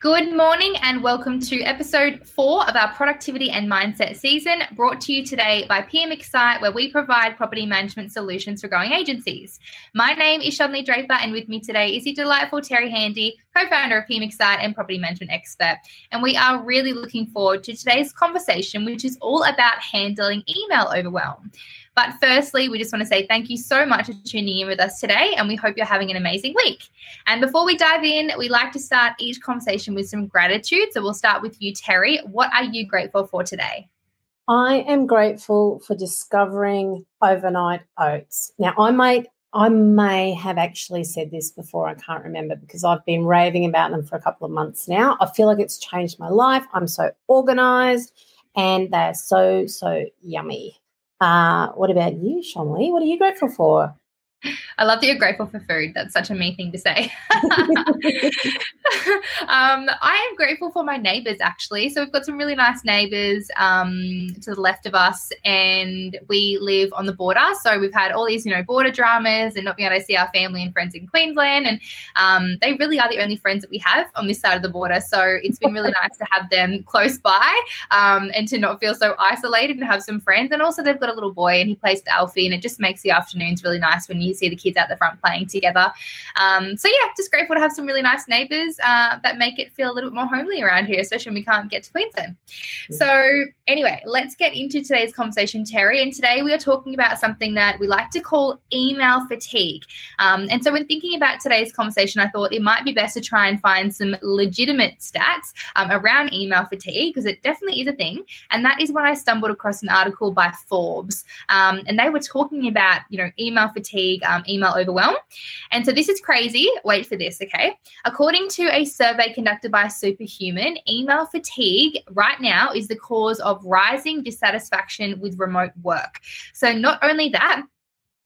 Good morning and welcome to episode four of our productivity and mindset season, brought to you today by PM Excite, where we provide property management solutions for growing agencies. My name is Shanley Draper, and with me today is the delightful Terry Handy, co-founder of PM Excite and property management expert. And we are really looking forward to today's conversation, which is all about handling email overwhelm. But firstly, we just want to say thank you so much for tuning in with us today, and we hope you're having an amazing week. And before we dive in, we like to start each conversation with some gratitude. So we'll start with you, Terry. What are you grateful for today? I am grateful for discovering overnight oats. Now, I might I may have actually said this before, I can't remember because I've been raving about them for a couple of months now. I feel like it's changed my life. I'm so organized and they're so, so yummy. Uh, what about you, Shanley? What are you grateful for? I love that you're grateful for food. That's such a me thing to say. um, I am grateful for my neighbors, actually. So we've got some really nice neighbors um, to the left of us, and we live on the border. So we've had all these, you know, border dramas and not being able to see our family and friends in Queensland. And um, they really are the only friends that we have on this side of the border. So it's been really nice to have them close by um, and to not feel so isolated and have some friends. And also, they've got a little boy, and he plays with Alfie, and it just makes the afternoons really nice when you see the kids out the front playing together. Um, so yeah, just grateful to have some really nice neighbours uh, that make it feel a little bit more homely around here, especially when we can't get to Queensland. So anyway, let's get into today's conversation, Terry. And today we are talking about something that we like to call email fatigue. Um, and so when thinking about today's conversation, I thought it might be best to try and find some legitimate stats um, around email fatigue because it definitely is a thing. And that is when I stumbled across an article by Forbes, um, and they were talking about you know email fatigue, um, email overwhelm. And so this is crazy. Wait for this, okay? According to a survey conducted by Superhuman, email fatigue right now is the cause of rising dissatisfaction with remote work. So not only that,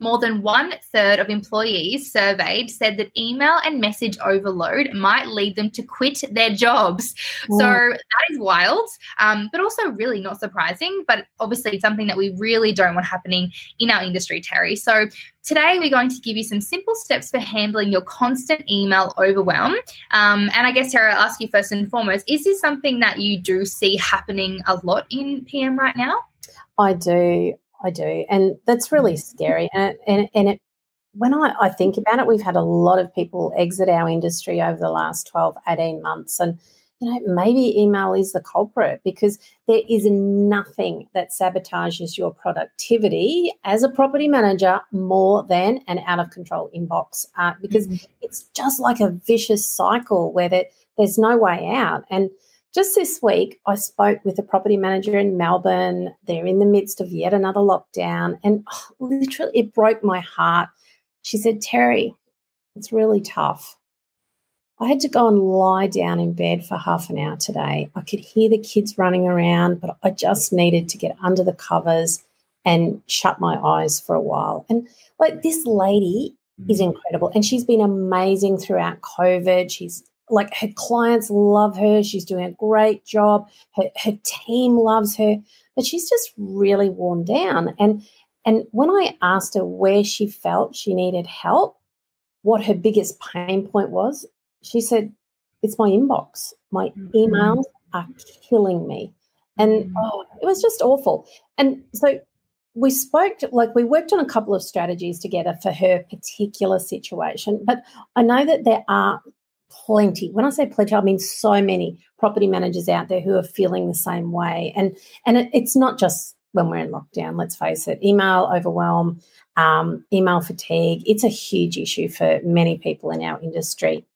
more than one third of employees surveyed said that email and message overload might lead them to quit their jobs. So that is wild, um, but also really not surprising. But obviously, something that we really don't want happening in our industry, Terry. So today we're going to give you some simple steps for handling your constant email overwhelm. Um, and I guess, Terry, I'll ask you first and foremost is this something that you do see happening a lot in PM right now? I do. I do. And that's really scary. And, and, and it, when I, I think about it, we've had a lot of people exit our industry over the last 12, 18 months. And, you know, maybe email is the culprit because there is nothing that sabotages your productivity as a property manager more than an out of control inbox uh, because mm-hmm. it's just like a vicious cycle where there, there's no way out. And just this week, I spoke with a property manager in Melbourne. They're in the midst of yet another lockdown, and oh, literally, it broke my heart. She said, Terry, it's really tough. I had to go and lie down in bed for half an hour today. I could hear the kids running around, but I just needed to get under the covers and shut my eyes for a while. And like this lady is mm. incredible, and she's been amazing throughout COVID. She's like her clients love her. She's doing a great job. Her, her team loves her, but she's just really worn down. And and when I asked her where she felt she needed help, what her biggest pain point was, she said, "It's my inbox. My mm-hmm. emails are killing me." And mm-hmm. oh, it was just awful. And so we spoke like we worked on a couple of strategies together for her particular situation but i know that there are plenty. When I say plenty, I mean so many property managers out there who are feeling the same way. And and it, it's not just when we're in lockdown. Let's face it, email overwhelm, um, email fatigue. It's a huge issue for many people in our industry.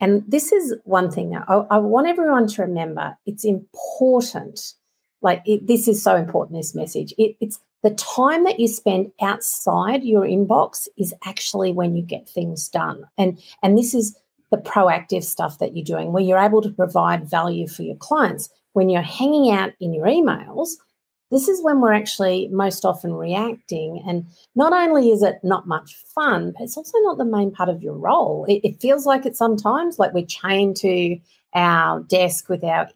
And this is one thing that I, I want everyone to remember. It's important. Like it, this is so important. This message. It, it's the time that you spend outside your inbox is actually when you get things done. And and this is the proactive stuff that you're doing where you're able to provide value for your clients. When you're hanging out in your emails, this is when we're actually most often reacting. And not only is it not much fun, but it's also not the main part of your role. It, it feels like it sometimes, like we're chained to our desk with our,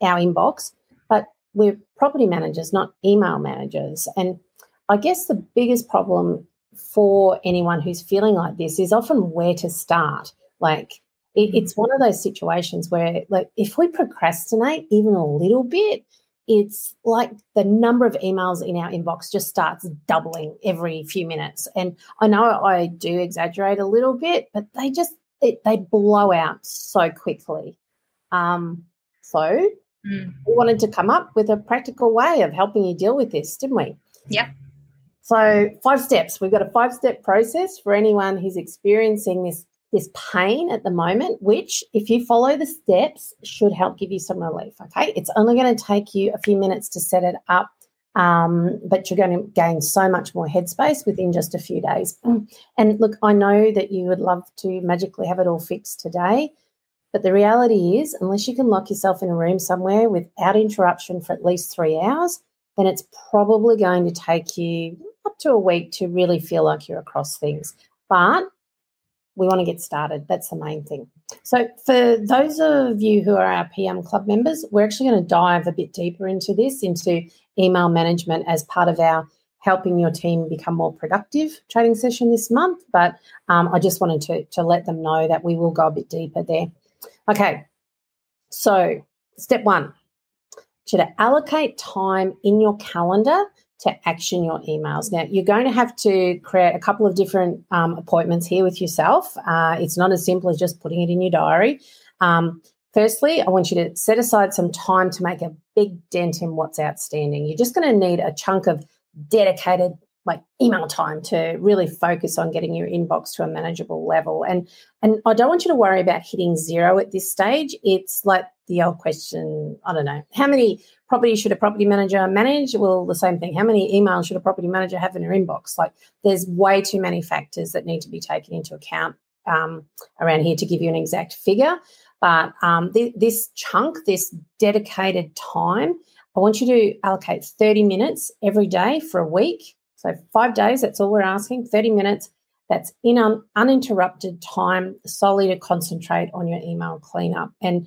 our inbox, but we're property managers, not email managers. And I guess the biggest problem for anyone who's feeling like this is often where to start. Like It, it's one of those situations where, like, if we procrastinate even a little bit, it's like the number of emails in our inbox just starts doubling every few minutes. And I know I do exaggerate a little bit, but they just it, they blow out so quickly. Um, so mm. we wanted to come up with a practical way of helping you deal with this, didn't we? Yep. So five steps. We've got a five step process for anyone who's experiencing this this pain at the moment, which, if you follow the steps, should help give you some relief. Okay. It's only going to take you a few minutes to set it up, um, but you're going to gain so much more headspace within just a few days. And look, I know that you would love to magically have it all fixed today. But the reality is, unless you can lock yourself in a room somewhere without interruption for at least three hours, then it's probably going to take you up to a week to really feel like you're across things. But we want to get started. That's the main thing. So, for those of you who are our PM Club members, we're actually going to dive a bit deeper into this, into email management as part of our helping your team become more productive training session this month. But um, I just wanted to, to let them know that we will go a bit deeper there. Okay, so step one, to allocate time in your calendar to action your emails. Now, you're going to have to create a couple of different um, appointments here with yourself. Uh, it's not as simple as just putting it in your diary. Um, firstly, I want you to set aside some time to make a big dent in what's outstanding. You're just going to need a chunk of dedicated like email time to really focus on getting your inbox to a manageable level. And and I don't want you to worry about hitting zero at this stage. It's like the old question, I don't know, how many properties should a property manager manage? Well, the same thing. How many emails should a property manager have in her inbox? Like there's way too many factors that need to be taken into account um, around here to give you an exact figure. But um, th- this chunk, this dedicated time, I want you to allocate 30 minutes every day for a week so five days, that's all we're asking, 30 minutes. That's in un- uninterrupted time solely to concentrate on your email cleanup. And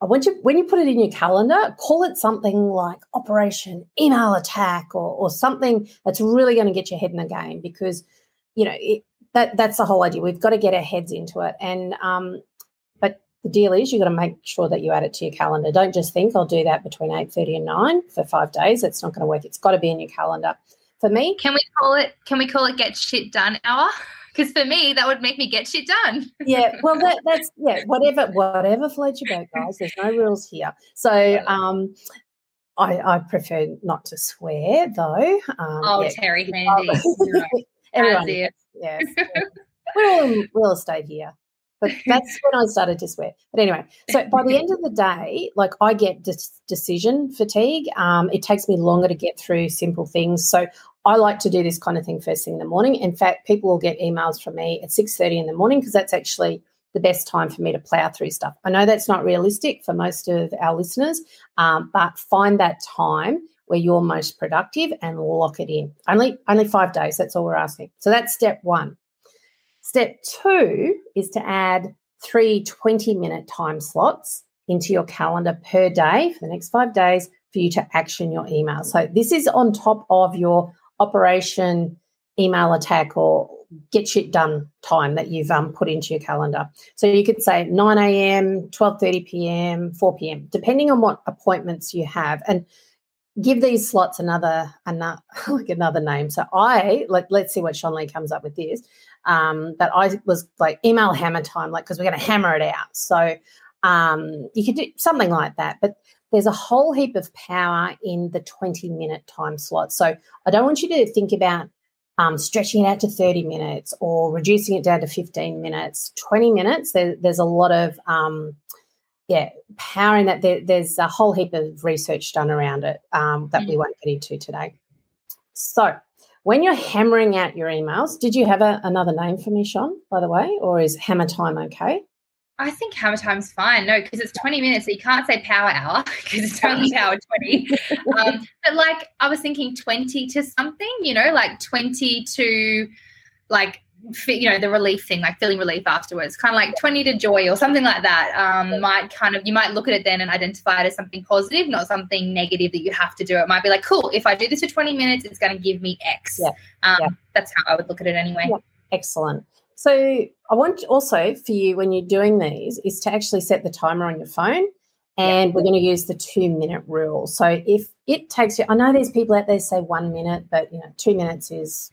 I want you, when you put it in your calendar, call it something like Operation Email Attack or, or something that's really going to get your head in the game because, you know, it, that that's the whole idea. We've got to get our heads into it. And um, but the deal is you've got to make sure that you add it to your calendar. Don't just think I'll do that between 8:30 and 9 for five days. It's not going to work. It's got to be in your calendar for me. Can we call it? Can we call it get shit done hour? Because for me, that would make me get shit done. yeah, well, that, that's yeah. Whatever, whatever floats your boat, guys. There's no rules here. So, um, I, I prefer not to swear though. Um, oh, yeah. Terry Handy. Everyone, yes, yes. We're all in real estate here. But that's when I started to swear. But anyway, so by the end of the day, like I get decision fatigue. Um, it takes me longer to get through simple things. So I like to do this kind of thing first thing in the morning. In fact, people will get emails from me at 6.30 in the morning because that's actually the best time for me to plow through stuff. I know that's not realistic for most of our listeners, um, but find that time where you're most productive and lock it in. Only only five days. That's all we're asking. So that's step one. Step two is to add three 20 minute time slots into your calendar per day for the next five days for you to action your email. So this is on top of your operation email attack or get shit done time that you've um, put into your calendar. So you could say 9 a.m., 12:30 p.m., 4 p.m., depending on what appointments you have. And give these slots another another like another name. So I let let's see what Shanley comes up with this. Um, but I was like email hammer time, like because we're going to hammer it out. So um, you could do something like that. But there's a whole heap of power in the 20 minute time slot. So I don't want you to think about um, stretching it out to 30 minutes or reducing it down to 15 minutes. 20 minutes, there, there's a lot of um, yeah, power in that. There, there's a whole heap of research done around it um, that mm-hmm. we mm. won't get into today. So, when you're hammering out your emails, did you have a, another name for me, Sean, by the way, or is hammer time okay? I think hammer time's fine. No, because it's 20 minutes, so you can't say power hour because it's only power 20. um, but like, I was thinking 20 to something, you know, like 20 to like you know the relief thing like feeling relief afterwards kind of like 20 to joy or something like that um, might kind of you might look at it then and identify it as something positive not something negative that you have to do it might be like cool if i do this for 20 minutes it's going to give me x yeah. Um, yeah. that's how i would look at it anyway yeah. excellent So I want also for you when you're doing these is to actually set the timer on your phone and we're going to use the two minute rule. So if it takes you, I know there's people out there say one minute, but you know, two minutes is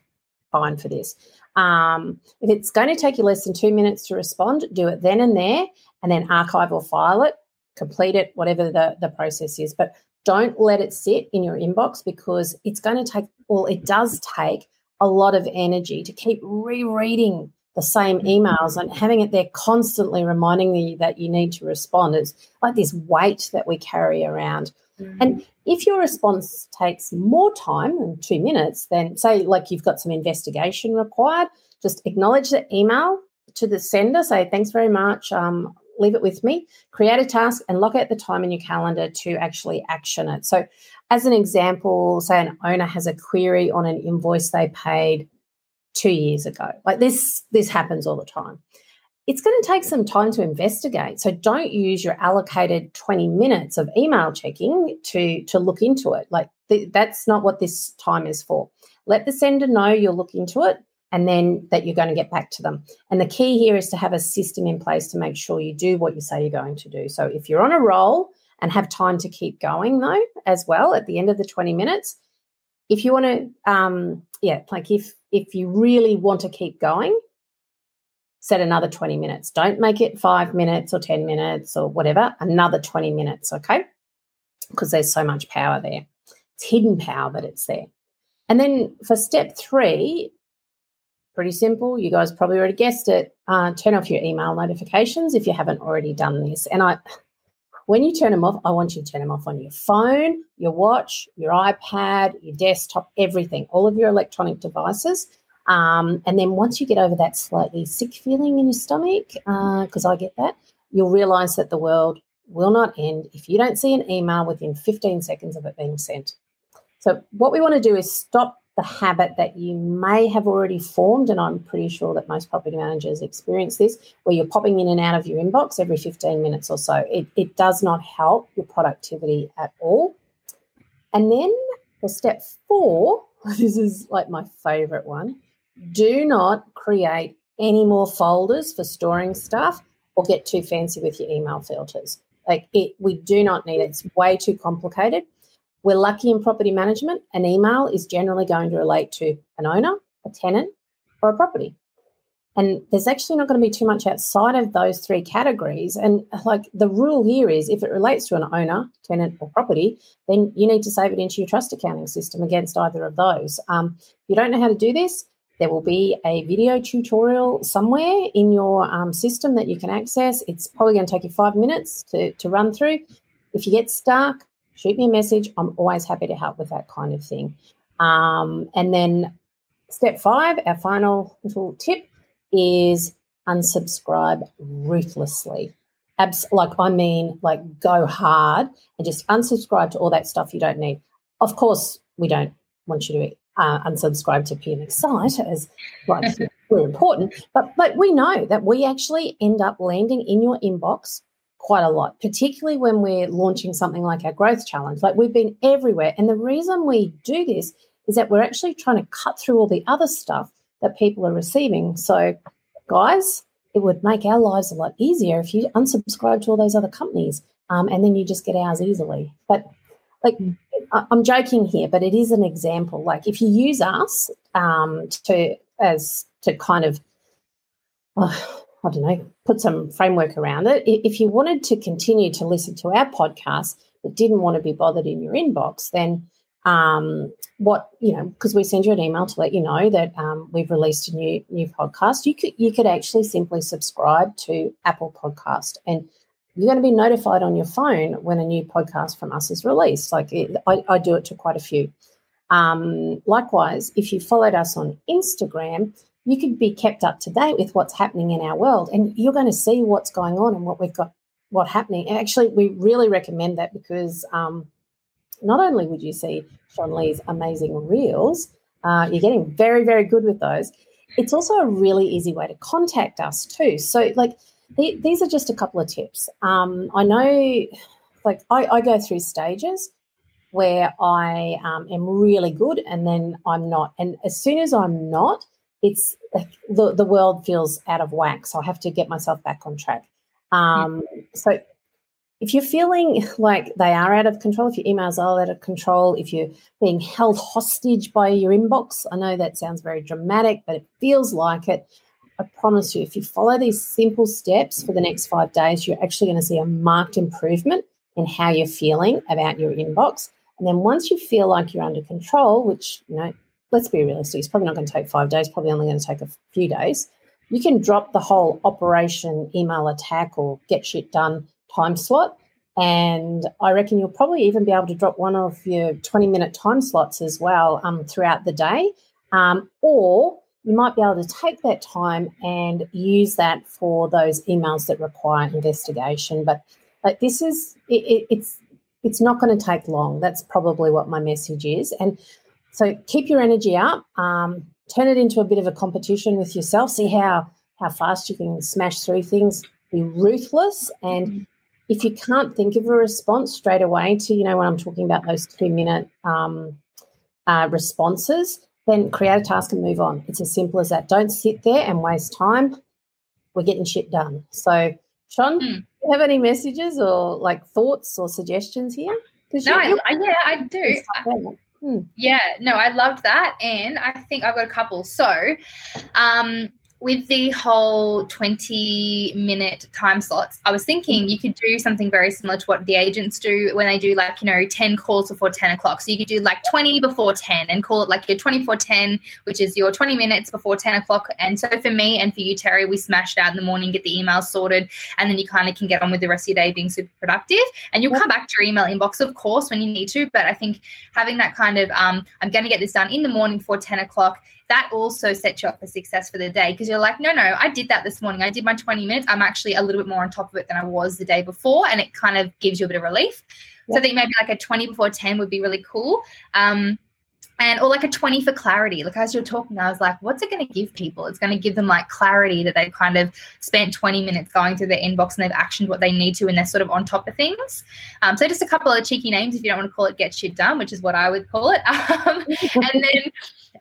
fine for this. Um, if it's going to take you less than two minutes to respond, do it then and there, and then archive or file it, complete it, whatever the, the process is. But don't let it sit in your inbox because it's going to take, well, it does take a lot of energy to keep rereading the same emails and having it there constantly reminding you that you need to respond. It's like this weight that we carry around. Mm-hmm. And if your response takes more time than two minutes, then say, like you've got some investigation required, just acknowledge the email to the sender, say, thanks very much. Um, leave it with me, create a task and lock out the time in your calendar to actually action it. So, as an example, say an owner has a query on an invoice they paid two years ago. Like this, this happens all the time. It's going to take some time to investigate. So don't use your allocated 20 minutes of email checking to, to look into it. Like th- that's not what this time is for. Let the sender know you'll look into it and then that you're going to get back to them. And the key here is to have a system in place to make sure you do what you say you're going to do. So if you're on a roll and have time to keep going though as well at the end of the 20 minutes, if you want to um yeah, like if if you really want to keep going, set another 20 minutes. Don't make it 5 minutes or 10 minutes or whatever, another 20 minutes, okay? Because there's so much power there. It's hidden power, but it's there. And then for step 3, pretty simple. You guys probably already guessed it. Uh, turn off your email notifications if you haven't already done this. And I, when you turn them off, I want you to turn them off on your phone, your watch, your iPad, your desktop, everything, all of your electronic devices. Um, and then once you get over that slightly sick feeling in your stomach, because uh, I get that, you'll realize that the world will not end if you don't see an email within 15 seconds of it being sent. So, what we want to do is stop the habit that you may have already formed, and I'm pretty sure that most property managers experience this, where you're popping in and out of your inbox every 15 minutes or so. It, it does not help your productivity at all. And then for step four, this is like my favorite one do not create any more folders for storing stuff or get too fancy with your email filters. Like it, we do not need it. It's way too complicated. We're lucky in property management. An email is generally going to relate to an owner, a tenant, or a property. And there's actually not going to be too much outside of those three categories. And like the rule here is if it relates to an owner, tenant, or property, then you need to save it into your trust accounting system against either of those. Um, if you don't know how to do this, there will be a video tutorial somewhere in your um, system that you can access. It's probably going to take you five minutes to, to run through. If you get stuck, shoot me a message. I'm always happy to help with that kind of thing. Um, and then step five, our final little tip is unsubscribe ruthlessly. Abs- like I mean, like go hard and just unsubscribe to all that stuff you don't need. Of course, we don't want you to uh, unsubscribe to PM Excite as like we're important, but but we know that we actually end up landing in your inbox quite a lot, particularly when we're launching something like our growth challenge. Like we've been everywhere. And the reason we do this is that we're actually trying to cut through all the other stuff that people are receiving. So, guys, it would make our lives a lot easier if you unsubscribe to all those other companies um, and then you just get ours easily. But, like, I'm joking here, but it is an example. Like, if you use us um, to, as, to kind of, oh, I don't know, put some framework around it. If you wanted to continue to listen to our podcast but didn't want to be bothered in your inbox, then um, what you know, because we send you an email to let you know that um, we've released a new new podcast, you could you could actually simply subscribe to Apple Podcast, and you're going to be notified on your phone when a new podcast from us is released. Like it, I, I do it to quite a few. Um, likewise, if you followed us on Instagram, you could be kept up to date with what's happening in our world and you're going to see what's going on and what we've got what happening. And actually we really recommend that because um, not only would you see Shanley's amazing reels uh, you're getting very very good with those. It's also a really easy way to contact us too. So like the, these are just a couple of tips. Um, i know like I, I, go through stages where i um, am really good and then i'm not. And as soon as i'm not it's the, the world feels out of whack. So I have to get myself back on track. Um, so if you're feeling like they are out of control, if your emails are out of control, if you're being held hostage by your inbox, I know that sounds very dramatic, but it feels like it. I promise you, if you follow these simple steps for the next five days, you're actually going to see a marked improvement in how you're feeling about your inbox. And then once you feel like you're under control, which, you know, let's be realistic, it's probably not going to take five days, probably only going to take a few days. You can drop the whole operation email attack or get shit done time slot. And I reckon you'll probably even be able to drop one of your 20 minute time slots as well um, throughout the day. Um, or you might be able to take that time and use that for those emails that require investigation. But, but this is, it, it, it's, it's not going to take long. That's probably what my message is. And so keep your energy up. Um, turn it into a bit of a competition with yourself. See how how fast you can smash through things. Be ruthless, and if you can't think of a response straight away to you know when I'm talking about those two minute um, uh, responses, then create a task and move on. It's as simple as that. Don't sit there and waste time. We're getting shit done. So, Sean, mm. do you have any messages or like thoughts or suggestions here? No, I, yeah, I do. Hmm. Yeah, no, I loved that. And I think I've got a couple. So, um, with the whole 20 minute time slots, I was thinking you could do something very similar to what the agents do when they do like, you know, 10 calls before 10 o'clock. So you could do like 20 before 10 and call it like your 24 10, which is your 20 minutes before 10 o'clock. And so for me and for you, Terry, we smashed out in the morning, get the emails sorted, and then you kind of can get on with the rest of your day being super productive. And you'll come back to your email inbox, of course, when you need to. But I think having that kind of, um, I'm going to get this done in the morning before 10 o'clock that also sets you up for success for the day because you're like, no, no, I did that this morning. I did my 20 minutes. I'm actually a little bit more on top of it than I was the day before. And it kind of gives you a bit of relief. Yep. So I think maybe like a 20 before 10 would be really cool. Um, and or like a 20 for clarity. Like as you're talking i was like what's it going to give people? It's going to give them like clarity that they've kind of spent 20 minutes going through their inbox and they've actioned what they need to and they're sort of on top of things. Um, so just a couple of cheeky names if you don't want to call it get shit done which is what i would call it. Um, and then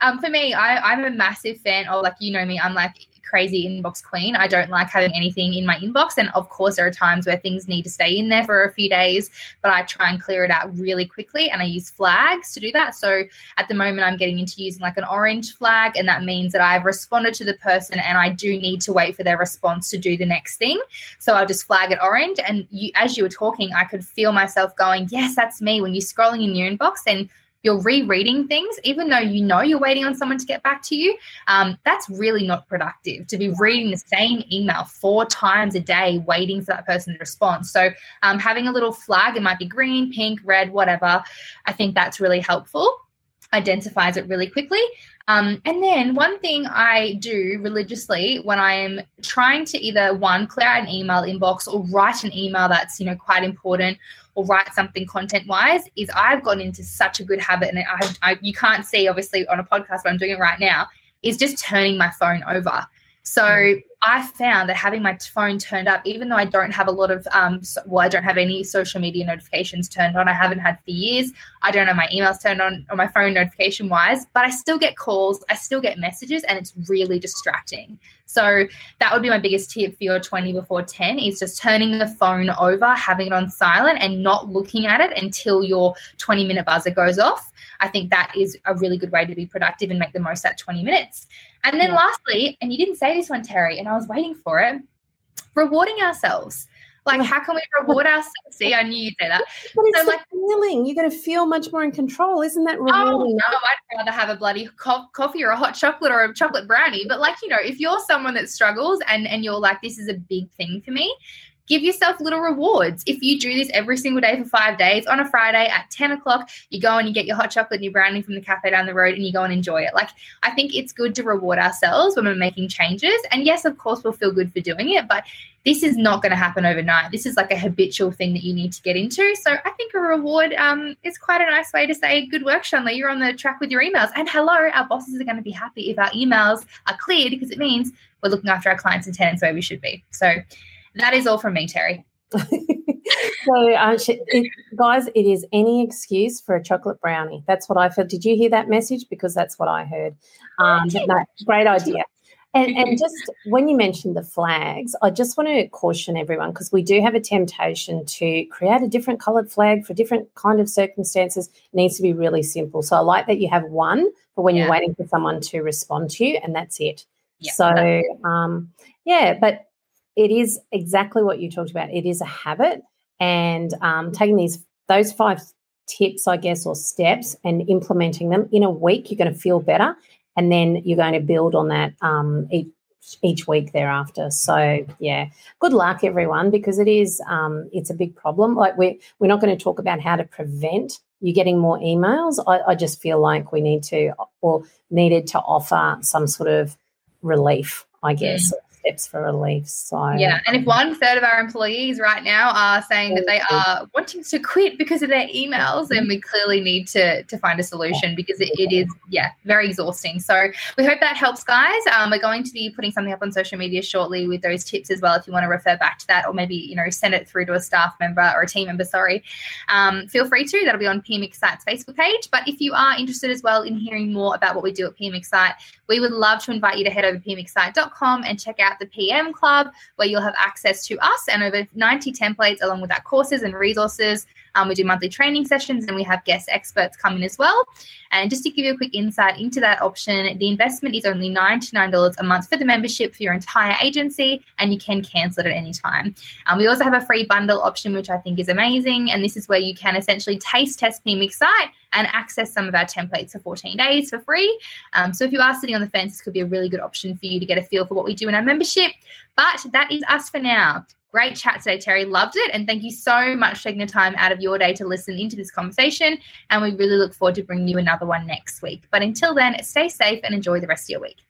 um, for me, I, I'm a massive fan of like you know me. I'm like crazy inbox queen. I don't like having anything in my inbox. And of course, there are times where things need to stay in there for a few days, but I try and clear it out really quickly. And I use flags to do that. So at the moment, I'm getting into using like an orange flag. And that means that I've responded to the person and I do need to wait for their response to do the next thing. So I'll just flag it orange. And you, as you were talking, I could feel myself going, yes, that's me. When you're scrolling in your inbox and you're rereading things, even though you know you're waiting on someone to get back to you, um, that's really not productive to be reading the same email four times a day, waiting for that person to respond. So, um, having a little flag, it might be green, pink, red, whatever, I think that's really helpful. Identifies it really quickly. Um, and then one thing I do religiously when I am trying to either one clear out an email inbox or write an email that's you know quite important or write something content wise is I've gotten into such a good habit and I, I you can't see obviously on a podcast but I'm doing it right now is just turning my phone over. So mm. I found that having my phone turned up, even though I don't have a lot of, um, so, well, I don't have any social media notifications turned on. I haven't had for years. I don't have my emails turned on or my phone notification wise, but I still get calls. I still get messages, and it's really distracting. So that would be my biggest tip for your 20 before 10 is just turning the phone over, having it on silent, and not looking at it until your 20 minute buzzer goes off. I think that is a really good way to be productive and make the most out 20 minutes. And then yeah. lastly, and you didn't say this one, Terry, and I was waiting for it, rewarding ourselves. Like, how can we reward ourselves? See, I knew you'd say that. But it's so, like feeling. You're going to feel much more in control, isn't that rewarding? Oh no, I'd rather have a bloody co- coffee or a hot chocolate or a chocolate brownie. But like, you know, if you're someone that struggles and and you're like, this is a big thing for me, give yourself little rewards. If you do this every single day for five days, on a Friday at 10 o'clock, you go and you get your hot chocolate and your brownie from the cafe down the road and you go and enjoy it. Like, I think it's good to reward ourselves when we're making changes. And yes, of course, we'll feel good for doing it, but this is not going to happen overnight. This is like a habitual thing that you need to get into. So I think a reward um, is quite a nice way to say, good work, Shanley. You're on the track with your emails. And hello, our bosses are going to be happy if our emails are cleared because it means we're looking after our clients and tenants where we should be. So that is all from me, Terry. so, uh, it, guys, it is any excuse for a chocolate brownie. That's what I felt. Did you hear that message? Because that's what I heard. Um, no, great idea. And, and just when you mentioned the flags, I just want to caution everyone because we do have a temptation to create a different coloured flag for different kind of circumstances. It needs to be really simple. So I like that you have one for when yeah. you're waiting for someone to respond to you, and that's it. Yeah, so um, yeah, but it is exactly what you talked about. It is a habit, and um, taking these those five tips, I guess, or steps, and implementing them in a week, you're going to feel better, and then you're going to build on that um, each, each week thereafter. So yeah, good luck everyone, because it is um, it's a big problem. Like we're we're not going to talk about how to prevent you getting more emails. I, I just feel like we need to or needed to offer some sort of relief, I guess. Mm steps for relief. So yeah, and if one third of our employees right now are saying that they are wanting to quit because of their emails, then we clearly need to to find a solution because it, it is yeah very exhausting. So we hope that helps, guys. Um, we're going to be putting something up on social media shortly with those tips as well. If you want to refer back to that, or maybe you know send it through to a staff member or a team member. Sorry, um, feel free to. That'll be on PM Excite's Facebook page. But if you are interested as well in hearing more about what we do at PM Excite, we would love to invite you to head over to pmexcite.com and check out the PM Club, where you'll have access to us and over 90 templates, along with our courses and resources. Um, we do monthly training sessions and we have guest experts come in as well. And just to give you a quick insight into that option, the investment is only $99 a month for the membership for your entire agency, and you can cancel it at any time. Um, we also have a free bundle option, which I think is amazing. And this is where you can essentially taste test PM Excite and access some of our templates for 14 days for free. Um, so if you are sitting on the fence, this could be a really good option for you to get a feel for what we do in our membership. But that is us for now. Great chat today, Terry. Loved it. And thank you so much for taking the time out of your day to listen into this conversation. And we really look forward to bringing you another one next week. But until then, stay safe and enjoy the rest of your week.